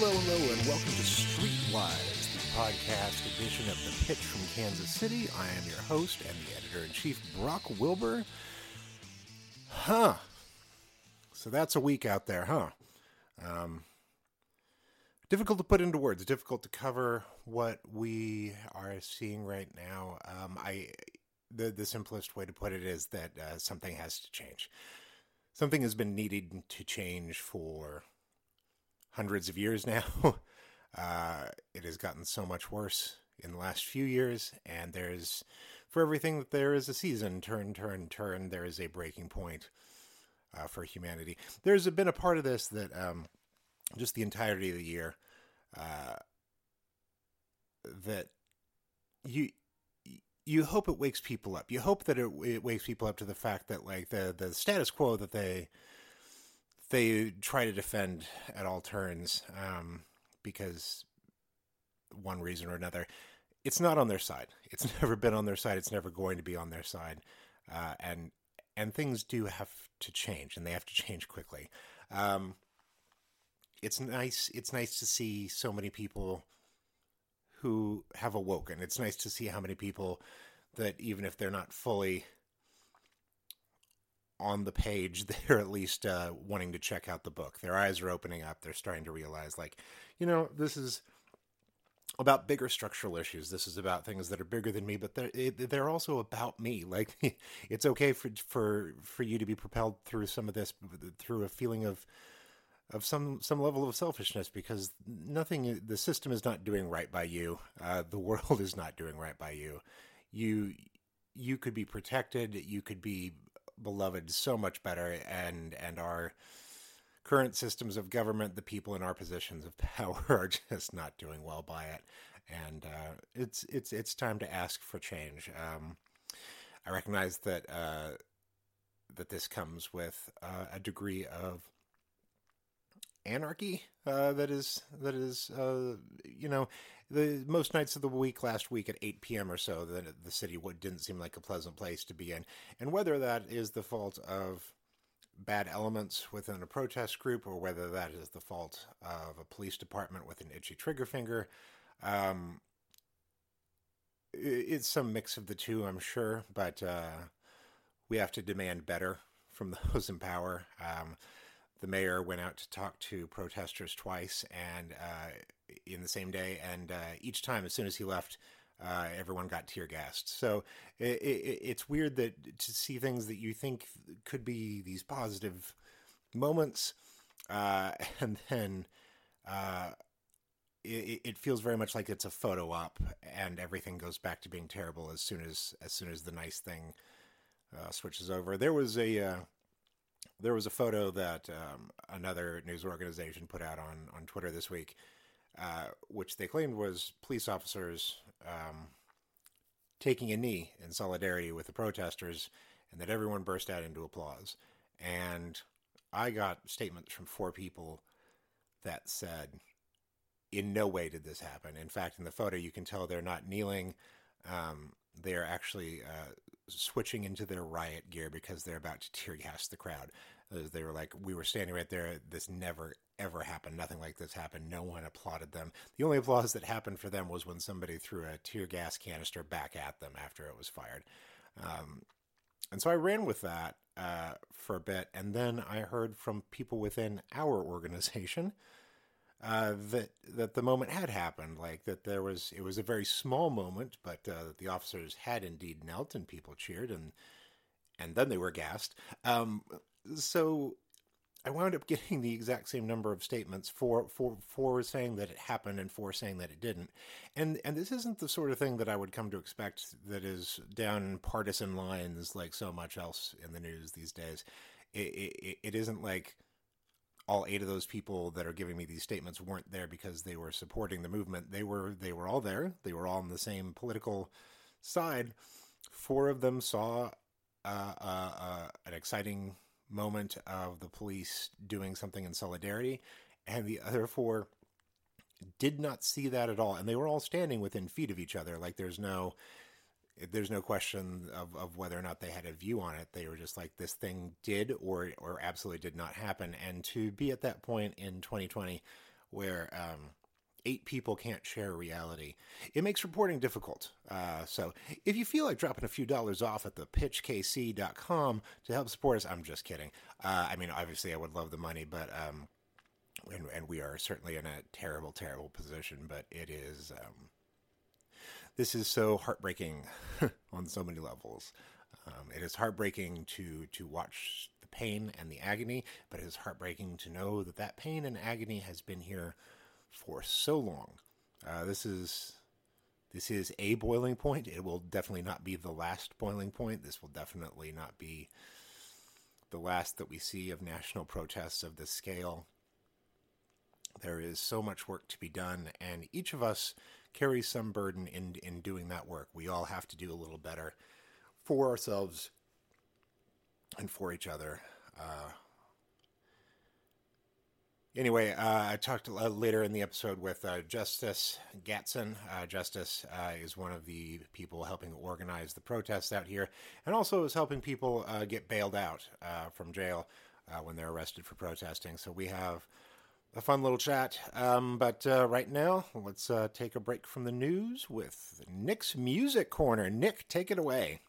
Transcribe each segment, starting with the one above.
hello, hello, and welcome to Streetwise, the podcast edition of The Pitch from Kansas City. I am your host and the editor in chief, Brock Wilbur. Huh. So that's a week out there, huh? Um, difficult to put into words, difficult to cover what we are seeing right now. Um, I the the simplest way to put it is that uh, something has to change. Something has been needed to change for hundreds of years now. uh, it has gotten so much worse in the last few years, and there's for everything that there is a season. Turn, turn, turn. There is a breaking point uh, for humanity. There's been a part of this that um, just the entirety of the year uh, that you you hope it wakes people up. You hope that it, it wakes people up to the fact that like the the status quo that they they try to defend at all turns um, because one reason or another, it's not on their side. It's never been on their side. It's never going to be on their side, uh, and and things do have to change, and they have to change quickly. Um, it's nice. It's nice to see so many people who have awoken. It's nice to see how many people that even if they're not fully on the page, they're at least uh, wanting to check out the book. Their eyes are opening up. They're starting to realize, like, you know, this is about bigger structural issues. This is about things that are bigger than me, but they're they're also about me. Like, it's okay for for for you to be propelled through some of this through a feeling of of some some level of selfishness because nothing the system is not doing right by you uh, the world is not doing right by you you you could be protected you could be beloved so much better and and our current systems of government the people in our positions of power are just not doing well by it. And uh, it's it's it's time to ask for change. Um, i recognize that uh, that this comes with uh, a degree of anarchy uh, that is that is uh, you know the most nights of the week last week at 8 p.m. or so the the city didn't seem like a pleasant place to be in and whether that is the fault of bad elements within a protest group or whether that is the fault of a police department with an itchy trigger finger um, it's some mix of the two I'm sure but uh, we have to demand better from those in power um, the mayor went out to talk to protesters twice and uh, in the same day and uh, each time as soon as he left uh, everyone got tear gassed. So it, it, it's weird that to see things that you think could be these positive moments uh, and then uh, it, it, feels very much like it's a photo op and everything goes back to being terrible as soon as as soon as the nice thing uh, switches over. There was a there was a photo that um, another news organization put out on, on Twitter this week, uh, which they claimed was police officers um, taking a knee in solidarity with the protesters, and that everyone burst out into applause. And I got statements from four people that said, in no way did this happen. In fact, in the photo, you can tell they're not kneeling. Um, they are actually uh, switching into their riot gear because they're about to tear gas the crowd. They were like, we were standing right there. This never, ever happened. Nothing like this happened. No one applauded them. The only applause that happened for them was when somebody threw a tear gas canister back at them after it was fired. Um, and so I ran with that uh, for a bit. And then I heard from people within our organization uh, that that the moment had happened, like that there was it was a very small moment, but uh, the officers had indeed knelt and people cheered and and then they were gassed. Um, so I wound up getting the exact same number of statements for for for saying that it happened and for saying that it didn't. And and this isn't the sort of thing that I would come to expect that is down partisan lines like so much else in the news these days. It, it, it isn't like all eight of those people that are giving me these statements weren't there because they were supporting the movement. They were they were all there. They were all on the same political side. Four of them saw uh, uh, uh, an exciting moment of the police doing something in solidarity, and the other four did not see that at all. And they were all standing within feet of each other. Like there's no there's no question of, of whether or not they had a view on it. They were just like this thing did or or absolutely did not happen. And to be at that point in 2020 where um, eight people can't share reality. It makes reporting difficult. Uh, so if you feel like dropping a few dollars off at the pitchkc.com to help support us, I'm just kidding. Uh, I mean, obviously, I would love the money, but. Um, and, and, we are certainly in a terrible, terrible position, but it is. Um, this is so heartbreaking on so many levels. Um, it is heartbreaking to to watch the pain and the agony, but it is heartbreaking to know that that pain and agony has been here for so long. Uh, this is this is a boiling point. It will definitely not be the last boiling point. This will definitely not be the last that we see of national protests of this scale. There is so much work to be done, and each of us carries some burden in in doing that work. We all have to do a little better for ourselves and for each other. Uh, anyway, uh, I talked later in the episode with uh, Justice Gatson. Uh, Justice uh, is one of the people helping organize the protests out here, and also is helping people uh, get bailed out from jail when they're arrested for protesting. So we have a fun little chat. Um, but right now, let's take a break from the news with Nick's Music Corner. Nick, take it away.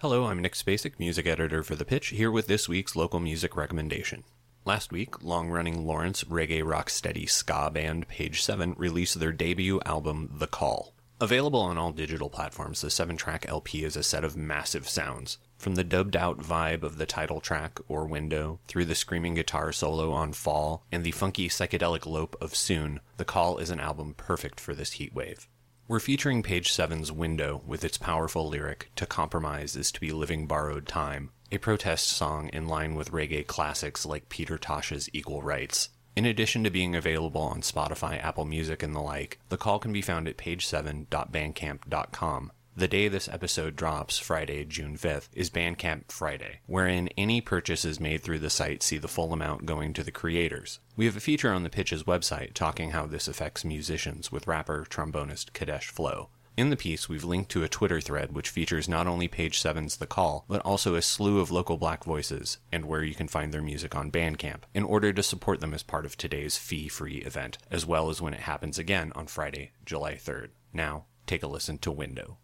Hello, I'm Nick Spacek, music editor for The Pitch, here with this week's local music recommendation. Last week, long running Lawrence reggae rocksteady ska band Page 7 released their debut album, The Call. Available on all digital platforms, the seven track LP is a set of massive sounds. From the dubbed out vibe of the title track, or Window, through the screaming guitar solo on Fall, and the funky psychedelic lope of Soon, The Call is an album perfect for this heat wave. We're featuring page 7's Window with its powerful lyric, To Compromise is to be living borrowed time, a protest song in line with reggae classics like Peter Tosh's Equal Rights. In addition to being available on Spotify, Apple Music, and the like, the call can be found at page7.bandcamp.com. The day this episode drops, Friday, June 5th, is Bandcamp Friday, wherein any purchases made through the site see the full amount going to the creators. We have a feature on the Pitch's website talking how this affects musicians with rapper trombonist Kadesh Flow. In the piece, we've linked to a Twitter thread which features not only page 7's The Call, but also a slew of local black voices, and where you can find their music on Bandcamp, in order to support them as part of today's fee free event, as well as when it happens again on Friday, July 3rd. Now, take a listen to Window.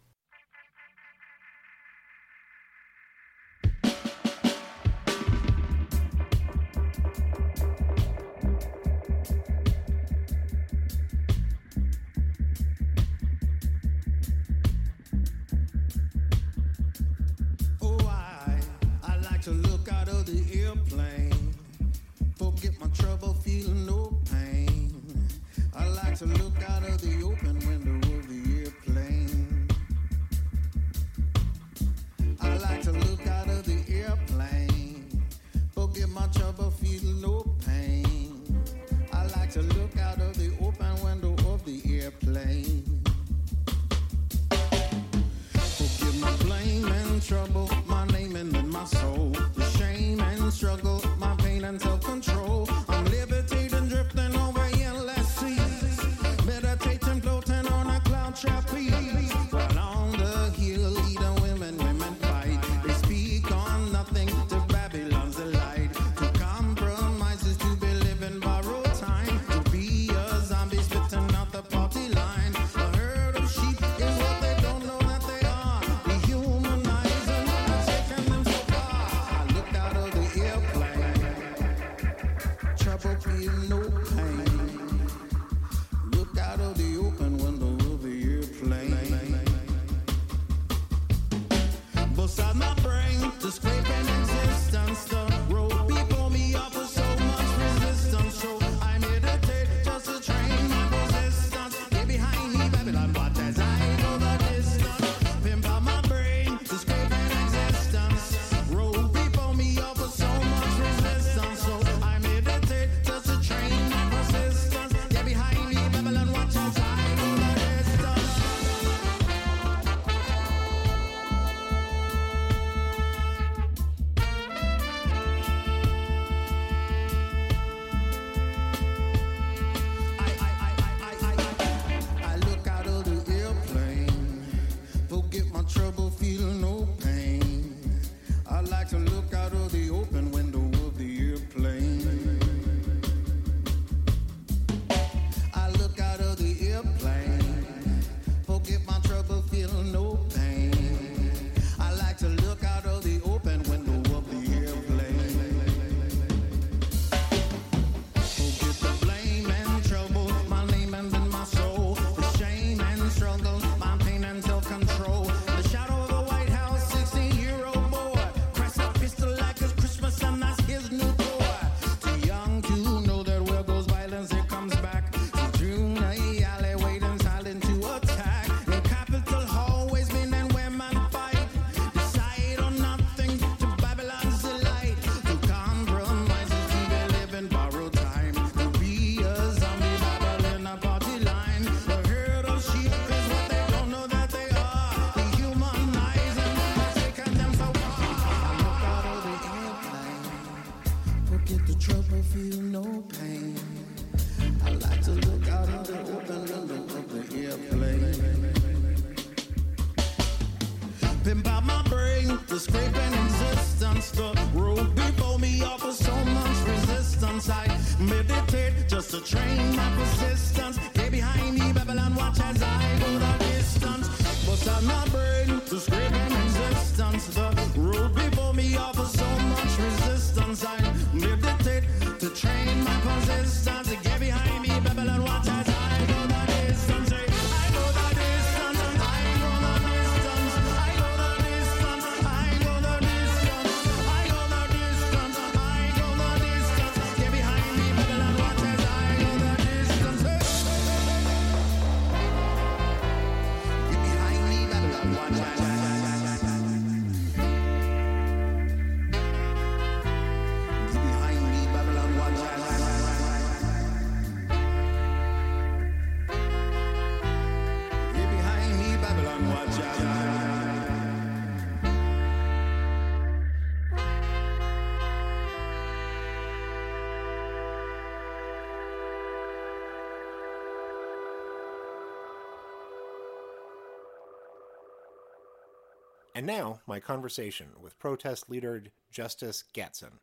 And now, my conversation with protest leader Justice Gatson.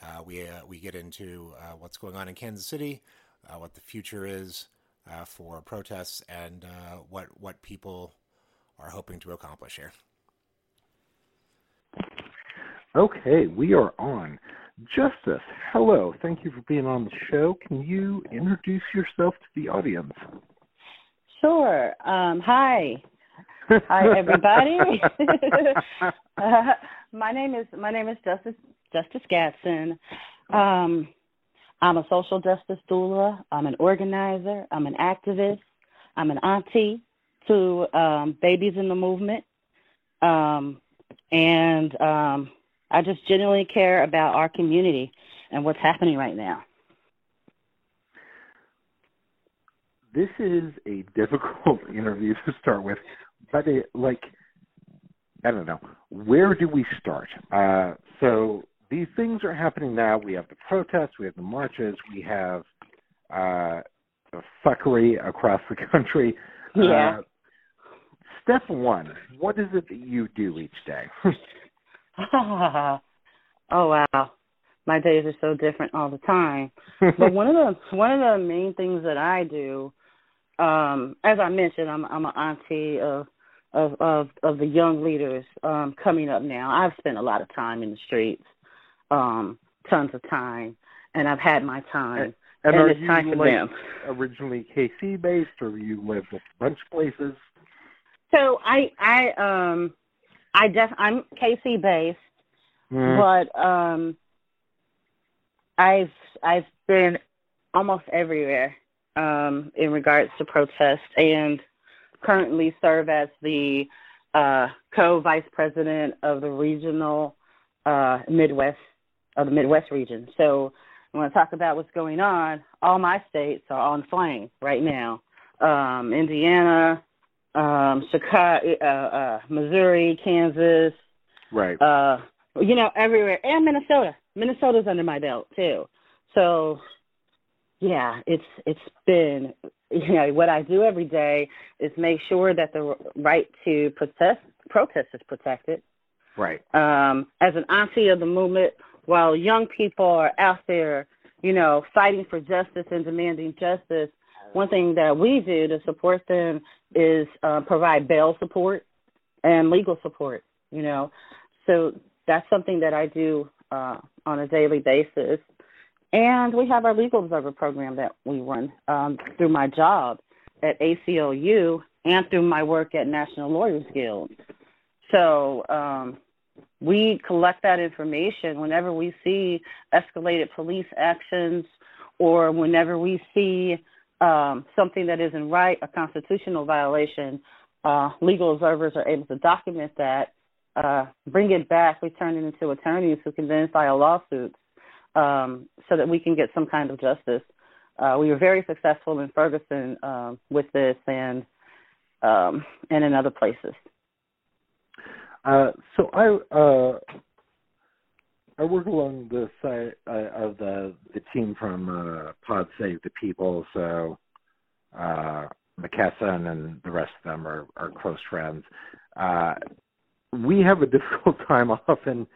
Uh, we uh, we get into uh, what's going on in Kansas City, uh, what the future is uh, for protests, and uh, what what people are hoping to accomplish here. Okay, we are on. Justice, hello. Thank you for being on the show. Can you introduce yourself to the audience? Sure. Um, hi. Hi, everybody. uh, my name is my name is Justice Justice Gatson. Um, I'm a social justice doula. I'm an organizer. I'm an activist. I'm an auntie to um, babies in the movement, um, and um, I just genuinely care about our community and what's happening right now. This is a difficult interview to start with, but it, like, I don't know, where do we start? Uh, so these things are happening now. We have the protests, we have the marches, we have uh, the fuckery across the country. Yeah. Uh, step one, what is it that you do each day? oh wow, my days are so different all the time. but one of the one of the main things that I do, um, as I mentioned, I'm I'm an auntie of of of, of the young leaders um, coming up now. I've spent a lot of time in the streets, um, tons of time, and I've had my time. And, And are it's time for like them. originally KC based, or you lived a bunch of places? So I I um I def I'm KC based. Mm. but um I've I've been almost everywhere um in regards to protest and currently serve as the uh co vice president of the regional uh Midwest of the Midwest region. So I talk about what's going on, all my states are on flame right now. Um Indiana, um Chicago, uh, uh Missouri, Kansas, Right. uh, you know, everywhere, and Minnesota. Minnesota's under my belt too. So, yeah, it's it's been you know what I do every day is make sure that the right to protest protest is protected. right. Um, as an auntie of the movement, while young people are out there, you know, fighting for justice and demanding justice, one thing that we do to support them is uh, provide bail support and legal support. You know, so that's something that I do uh, on a daily basis. And we have our legal observer program that we run um, through my job at ACLU and through my work at National Lawyers Guild. So um, we collect that information whenever we see escalated police actions or whenever we see um, something that isn't right, a constitutional violation. Uh, legal observers are able to document that, uh, bring it back, we turn it into attorneys who can then file lawsuits um, so that we can get some kind of justice. Uh, we were very successful in Ferguson um, with this and um, and in other places. Uh, so I uh, I work along the side uh, of the the team from uh, Pod Save the People. So uh, McKesson and the rest of them are are close friends. Uh, we have a difficult time often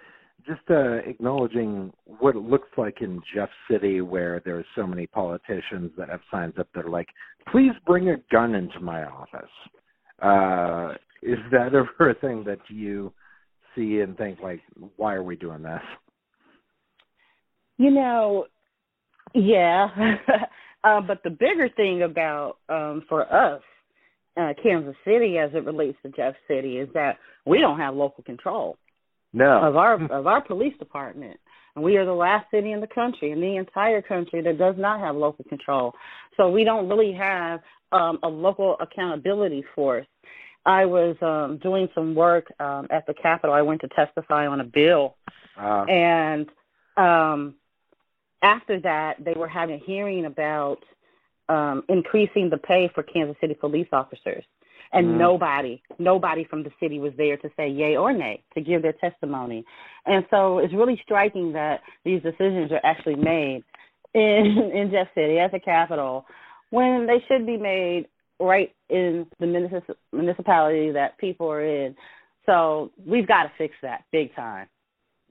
just uh, acknowledging what it looks like in Jeff City, where there's so many politicians that have signs up that are like, "Please bring a gun into my office." Uh, is that ever a thing that you see and think like, "Why are we doing this?" You know, yeah. uh, but the bigger thing about um, for us, uh, Kansas City, as it relates to Jeff City, is that we don't have local control No. of our of our police department. And we are the last city in the country, in the entire country, that does not have local control. So we don't really have um, a local accountability force. I was um, doing some work um, at the Capitol. I went to testify on a bill Uh, and um, after that, they were having a hearing about um, increasing the pay for Kansas City police officers. And Mhm. nobody, nobody from the city was there to say yay or nay, to give their testimony. And so it's really striking that these decisions are actually made in, in Jeff City at the Capitol when they should be made right in the municip- municipality that people are in. So we've got to fix that big time.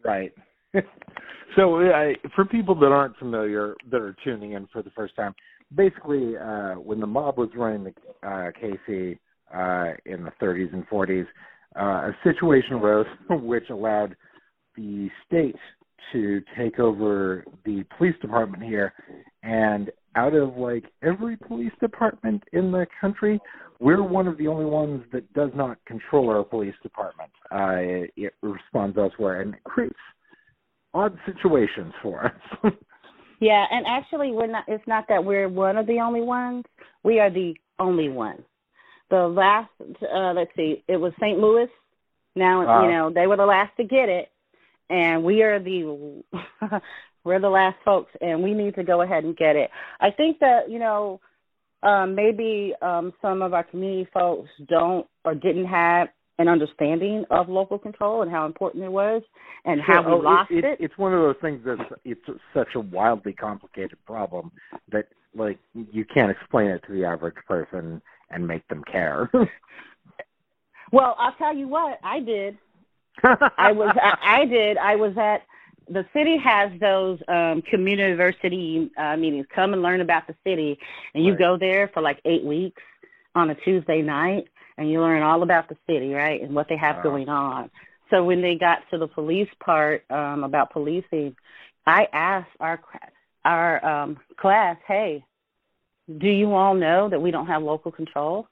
Right. so, uh, for people that aren't familiar, that are tuning in for the first time, basically, uh, when the mob was running the uh, KC uh, in the 30s and 40s, uh, a situation arose which allowed the state to take over the police department here, and out of like every police department in the country, we're one of the only ones that does not control our police department. Uh, it, it responds elsewhere, and it creates odd situations for us. Yeah, and actually, we're not. It's not that we're one of the only ones. We are the only one. The last, uh, let's see, it was St. Louis. Now Uh. you know they were the last to get it, and we are the we're the last folks, and we need to go ahead and get it. I think that you know um, maybe um, some of our community folks don't or didn't have an understanding of local control and how important it was, and how we Oh, lost it, it. It's one of those things that's it's such a wildly complicated problem that like you can't explain it to the average person and make them care. Well, I'll tell you what I did. I was I, I did I was at the city has those um community university uh meetings come and learn about the city and you Right. go there for like 8 weeks on a Tuesday night and you learn all about the city right and what they have Wow. going on so when they got to the police part um about policing I asked our our um class hey do you all know that we don't have local control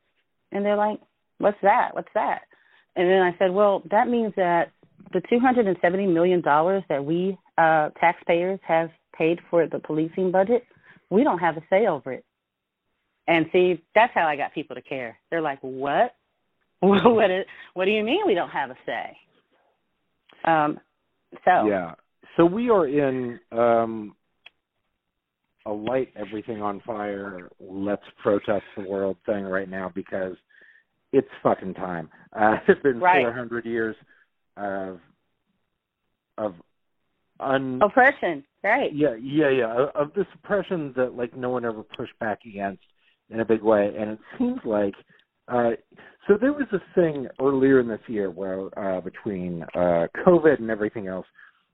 and they're like what's that what's that and then I said, well, that means that the $270 million that we uh, taxpayers have paid for the policing budget, we don't have a say over it. And see, that's how I got people to care. They're like, what? what, is, what do you mean we don't have a say? Um, so, Yeah. So we are in um a light everything on fire, let's protest the world thing right now because it's fucking time. Uh it's been Right. 400 years of of un oppression, right? yeah, yeah, yeah, of- of this oppression that like no one ever pushed back against in a big way, and it seems like uh, so there was this thing earlier in this year where uh, between uh, COVID and everything else,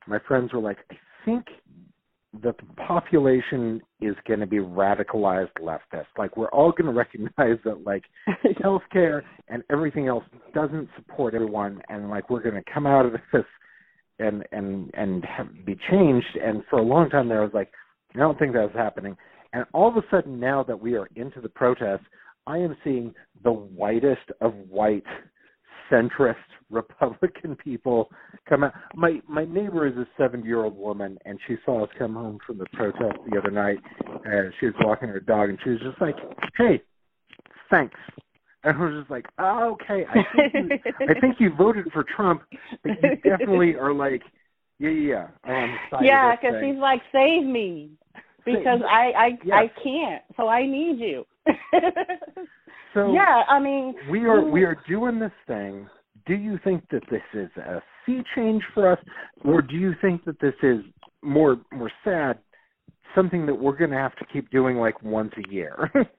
my friends were like, I think the population is going to be radicalized leftist. Like we're all going to recognize that like healthcare and everything else doesn't support everyone, and like we're going to come out of this and and and have, be changed. And for a long time there, I was like, I don't think that's happening. And all of a sudden, now that we are into the protests, I am seeing the whitest of white centrist Republican people come out. My my neighbor is a seventy year old woman, and she saw us come home from the protest the other night. And she was walking her dog, and she was just like, "Hey, thanks." And I was just like, oh, "Okay, I think you, I think you voted for Trump, but you definitely are like, yeah, yeah, yeah, on the side yeah, because thing." he's like, save me, because I I Yes. I can't, so I need you. So yeah, I mean, we are we are doing this thing. Do you think that this is a sea change for us, or do you think that this is more more sad, something that we're going to have to keep doing like once a year?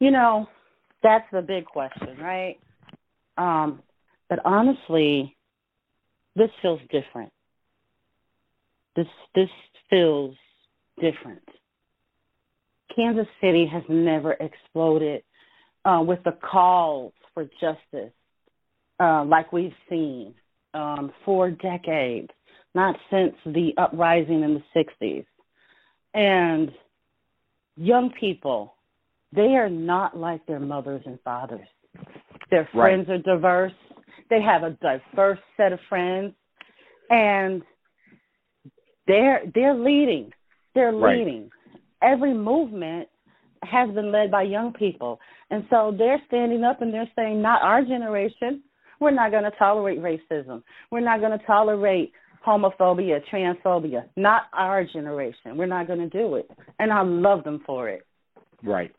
You know, that's the big question, right? Um, But honestly, this feels different. This this feels different. Kansas City has never exploded uh, with the calls for justice uh, like we've seen um, for decades, not since the uprising in the 60s. And young people, they are not like their mothers and fathers. Their friends right. are diverse. They have a diverse set of friends, and they're they're leading. They're leading. Right. Every movement has been led by young people, and so they're standing up and they're saying, "Not our generation. We're not going to tolerate racism. We're not going to tolerate homophobia, transphobia. Not our generation. We're not going to do it." And I love them for it. Right.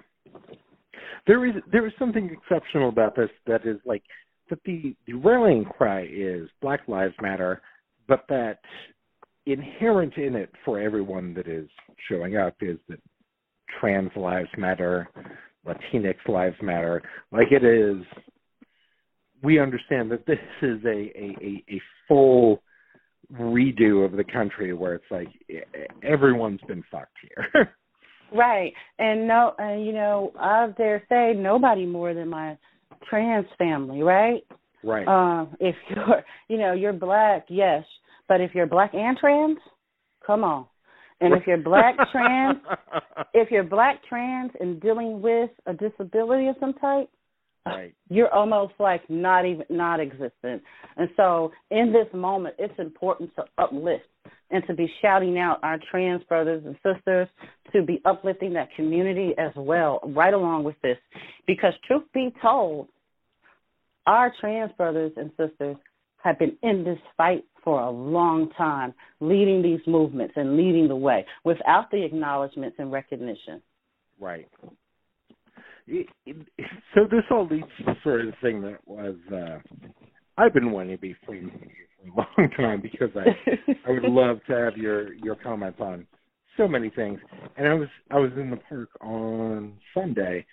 There is there is something exceptional about this that is like that the the rallying cry is Black Lives Matter, but that inherent in it for everyone that is showing up is that trans lives matter, Latinx lives matter. Like it is, we understand that this is a a, a, a full redo of the country where it's like everyone's been fucked here. Right. And no, and you know, I dare say nobody more than my trans family, right? Right. Um, if you're, you know, you're black, yes, but if you're black and trans, come on. And if you're black trans, if you're black trans and dealing with a disability of some type, right. you're almost like not even not existent. And so in this moment, it's important to uplift and to be shouting out our trans brothers and sisters to be uplifting that community as well, right along with this. Because truth be told, our trans brothers and sisters have been in this fight for a long time, leading these movements and leading the way without the acknowledgments and recognition. Right. so this all leads to sort of the thing that was uh, I've been wanting to be free for a long time because I I would love to have your your comments on so many things. And I was I was in the park on Sunday,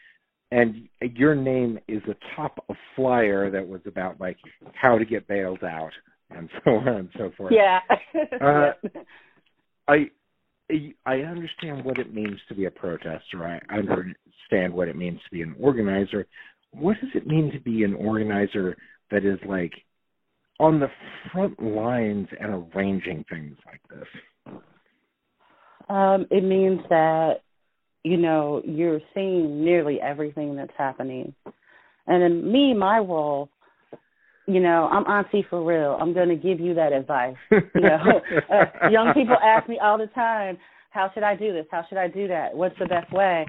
and your name is a flyer that was about like how to get bailed out and so on and so forth. Yeah. uh, I I understand what it means to be a protester. I understand what it means to be an organizer. What does it mean to be an organizer that is like on the front lines and arranging things like this? Um, it means that you know you're seeing nearly everything that's happening, and in me, my role, you know, I'm auntie for real. I'm going to give you that advice. You know, uh, young people ask me all the time, "How should I do this? How should I do that? What's the best way?"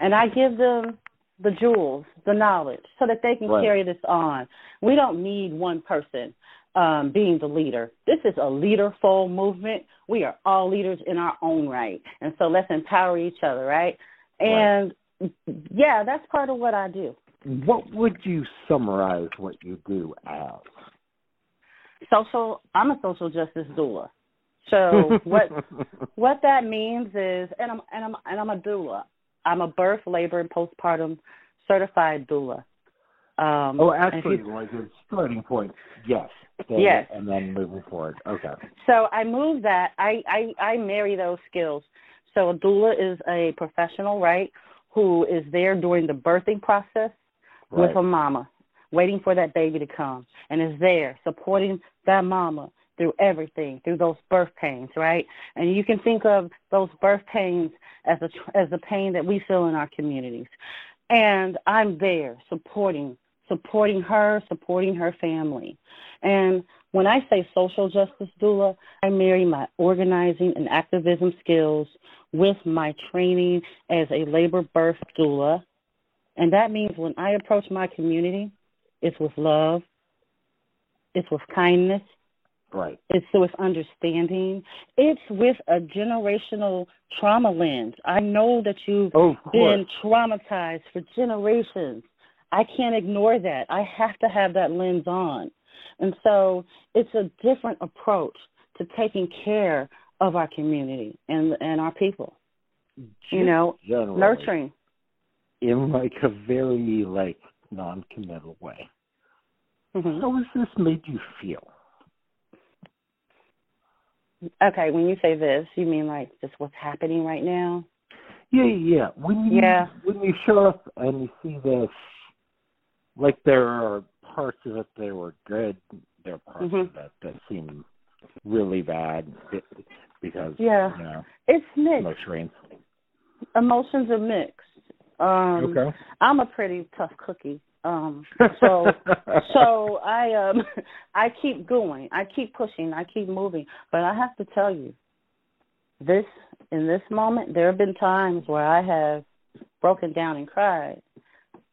And I give them the jewels, the knowledge, so that they can right. carry this on. We don't need one person um, being the leader. This is a leaderful movement. We are all leaders in our own right. And so let's empower each other, right? And right. yeah, that's part of what I do. What would you summarize what you do as? Social I'm a social justice doula. So what what that means is and I'm and I'm and I'm a doula. I'm a birth, labor and postpartum certified doula. Um, oh, actually, you, like a starting point, yes. yes. And then moving forward. Okay. So I move that. I, I, I marry those skills. So a doula is a professional, right, who is there during the birthing process right. with a mama, waiting for that baby to come, and is there supporting that mama through everything, through those birth pains, right? And you can think of those birth pains as a as the pain that we feel in our communities. And I'm there supporting supporting her, supporting her family. And when I say social justice doula, I marry my organizing and activism skills with my training as a labor birth doula. And that means when I approach my community, it's with love, it's with kindness, Right. It's with understanding. It's with a generational trauma lens. I know that you've oh, been traumatized for generations. I can't ignore that. I have to have that lens on. And so it's a different approach to taking care of our community and and our people. You know, generally, nurturing. In like a very like non committal way. Mhm. how has this made you feel? Okay, when you say this, you mean like just what's happening right now? Yeah, yeah. When you Yeah. when you show up and you see this, like there are parts of it that were good, there are parts Mhm. of it that seem really bad because Yeah. you know It's mixed. no. Emotions are mixed. Um, okay. I'm a pretty tough cookie. Um, so so I um I keep going. I keep pushing. I keep moving. But I have to tell you, this in this moment, there have been times where I have broken down and cried.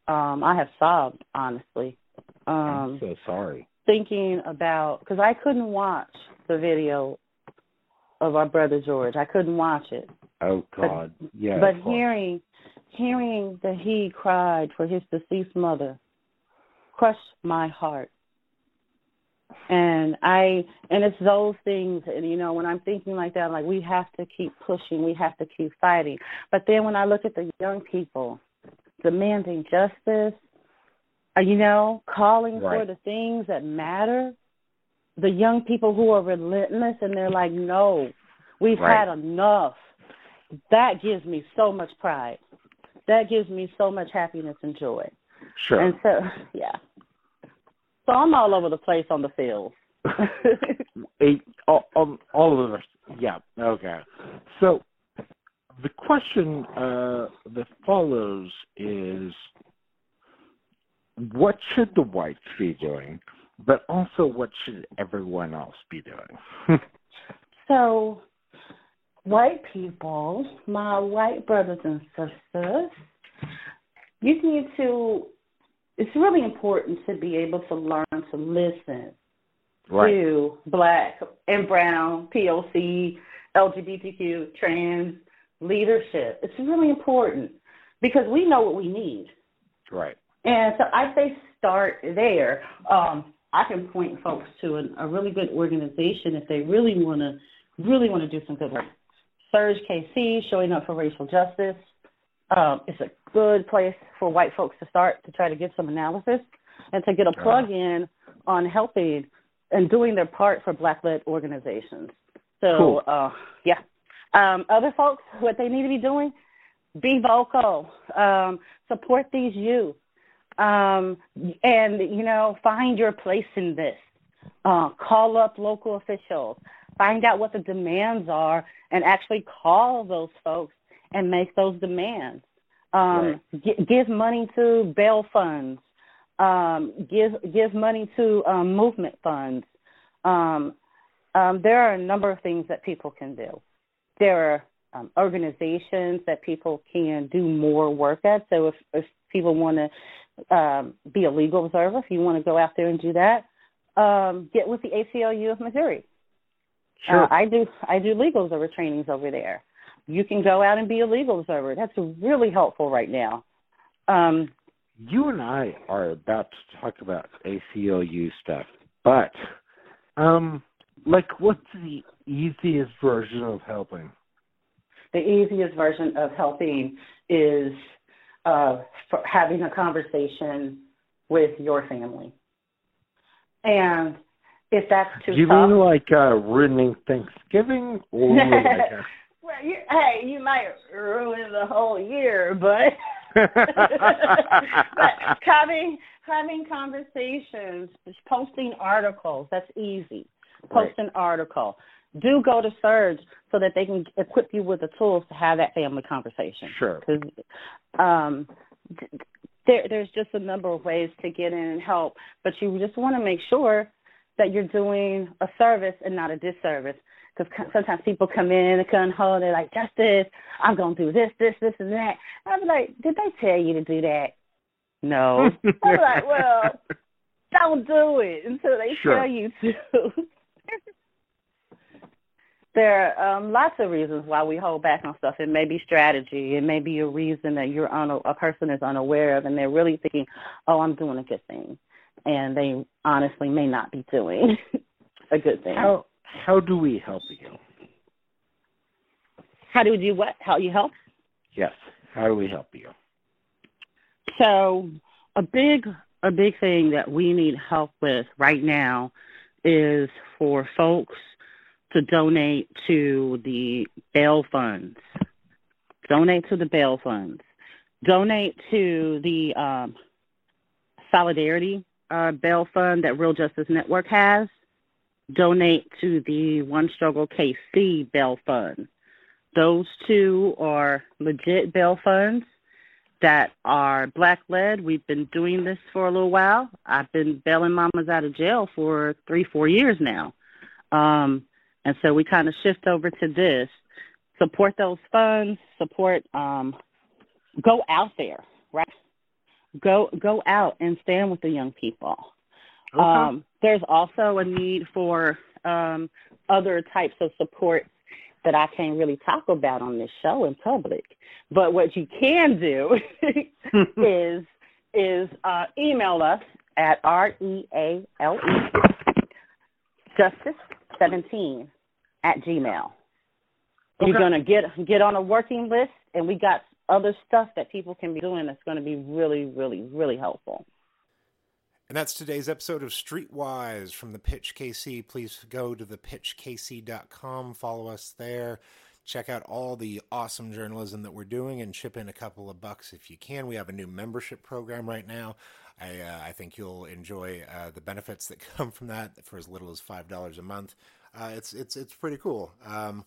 Um, I have sobbed, honestly. I'm Um, so sorry. thinking about because I couldn't watch the video of our brother George. I couldn't watch it. Oh God. yeah. but of course. hearing hearing that he cried for his deceased mother crushed my heart and i and it's those things and you know when i'm thinking like that like we have to keep pushing we have to keep fighting but then when i look at the young people demanding justice uh, you know calling for the things that matter the young people who are relentless and they're like no we've Right. had enough that gives me so much pride. That gives me so much happiness and joy. Sure. And so, yeah. So I'm all over the place on the field. Eight, all, all, all of us. Yeah. Okay. So the question uh, that follows is, what should the whites be doing, but also what should everyone else be doing? so, white people, my white brothers and sisters, you need to. It's really important to be able to learn to listen right. to black and brown, POC, LGBTQ, trans leadership. It's really important because we know what we need. Right. And so I say start there. Um, I can point folks to an, a really good organization if they really want to really want to do some good work. SURJ KC, showing up for racial justice. Um, it's a good place for white folks to start to try to get some analysis and to get a plug in on helping and doing their part for black-led organizations. So, Cool. uh, yeah. Um, other folks, what they need to be doing, be vocal, um, support these youth, um, and you know, find your place in this. Uh, call up local officials, find out what the demands are, and actually call those folks and make those demands. Um, gi- give money to bail funds. Um, give give money to um, movement funds. Um, um, there are a number of things that people can do. There are um, organizations that people can do more work at. So if, if people want to um, be a legal observer, if you want to go out there and do that, um, get with the ACLU of Missouri. Sure. Uh, I do I do legal observer trainings over there. You can go out and be a legal observer. That's really helpful right now. Um, you and I are about to talk about ACLU stuff, but um, like, what's the easiest version of helping? the easiest version of helping is uh, having a conversation with your family. And if that's too Do you tough, mean like uh, ruining Thanksgiving, or like a well, you, hey, you might ruin the whole year, but but having having conversations, posting articles, that's easy. Post Right. an article. Do go to SURJ so that they can equip you with the tools to have that family conversation. Sure. Because um, there, there's just a number of ways to get in and help, but you just want to make sure that you're doing a service and not a disservice. Because sometimes people come in and come home, they're like, Justice, I'm going to do this, this, this, and that. I'm like, did they tell you to do that? No. I'm like, well, don't do it until they Sure. tell you to. there are um, lots of reasons why we hold back on stuff. It may be strategy. It may be a reason that you're un- a person is unaware of, and they're really thinking, "Oh, I'm doing a good thing," and they honestly may not be doing a good thing. how how do we help you? How do we do what? How you help? Yes. How do we help you? So, a big a big thing that we need help with right now is for folks to donate to the bail funds. Donate to the bail funds. Donate to the um, Solidarity uh, Bail Fund that Real Justice Network has. Donate to the One Struggle KC Bail Fund. Those two are legit bail funds that are black led. We've been doing this for a little while. I've been bailing mamas out of jail for three, four years now. Um, and so we kind of shift over to this. Support those funds, support, um, go out there, right? Go go out and stand with the young people. Okay. Um, there's also a need for um, other types of support that I can't really talk about on this show in public. But what you can do is is uh, email us at r e a l e justice seventeen at gmail. You're gonna get get on a working list, and we got other stuff that people can be doing that's going to be really, really, really helpful. And that's today's episode of Streetwise from the Pitch KC. Please go to thepitchkc.com, follow us there, check out all the awesome journalism that we're doing, and chip in a couple of bucks if you can. We have a new membership program right now. I, uh, I think you'll enjoy uh, the benefits that come from that for as little as five dollars a month. Uh, it's it's it's pretty cool. Um,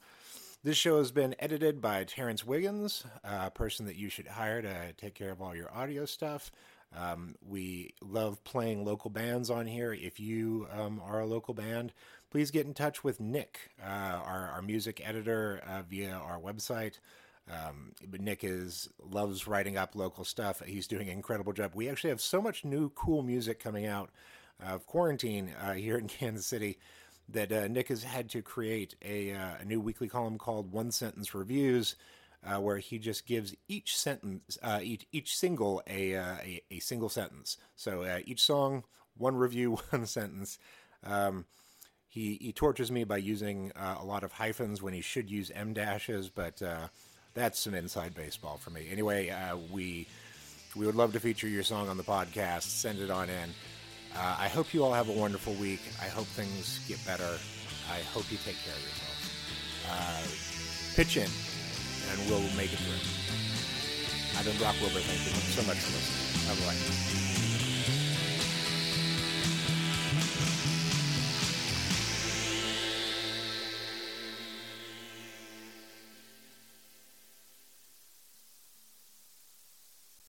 this show has been edited by Terence Wiggins, a person that you should hire to take care of all your audio stuff. Um, we love playing local bands on here. If you um, are a local band, please get in touch with Nick, uh, our, our music editor, uh, via our website. Um, but Nick is loves writing up local stuff. He's doing an incredible job. We actually have so much new cool music coming out of quarantine uh, here in Kansas City that uh, Nick has had to create a, uh, a new weekly column called One Sentence Reviews, uh, where he just gives each sentence, uh, each, each single a, uh, a a single sentence. So uh, each song, one review, one sentence. Um, he he tortures me by using a lot of hyphens when he should use em dashes, but that's some inside baseball for me. Anyway, we we would love to feature your song on the podcast. Send it on in. Uh, I hope you all have a wonderful week. I hope things get better. I hope you take care of yourselves. Uh, pitch in, and we'll make it through. I've been Brock Wilbur. Thank you so much for listening. Bye bye.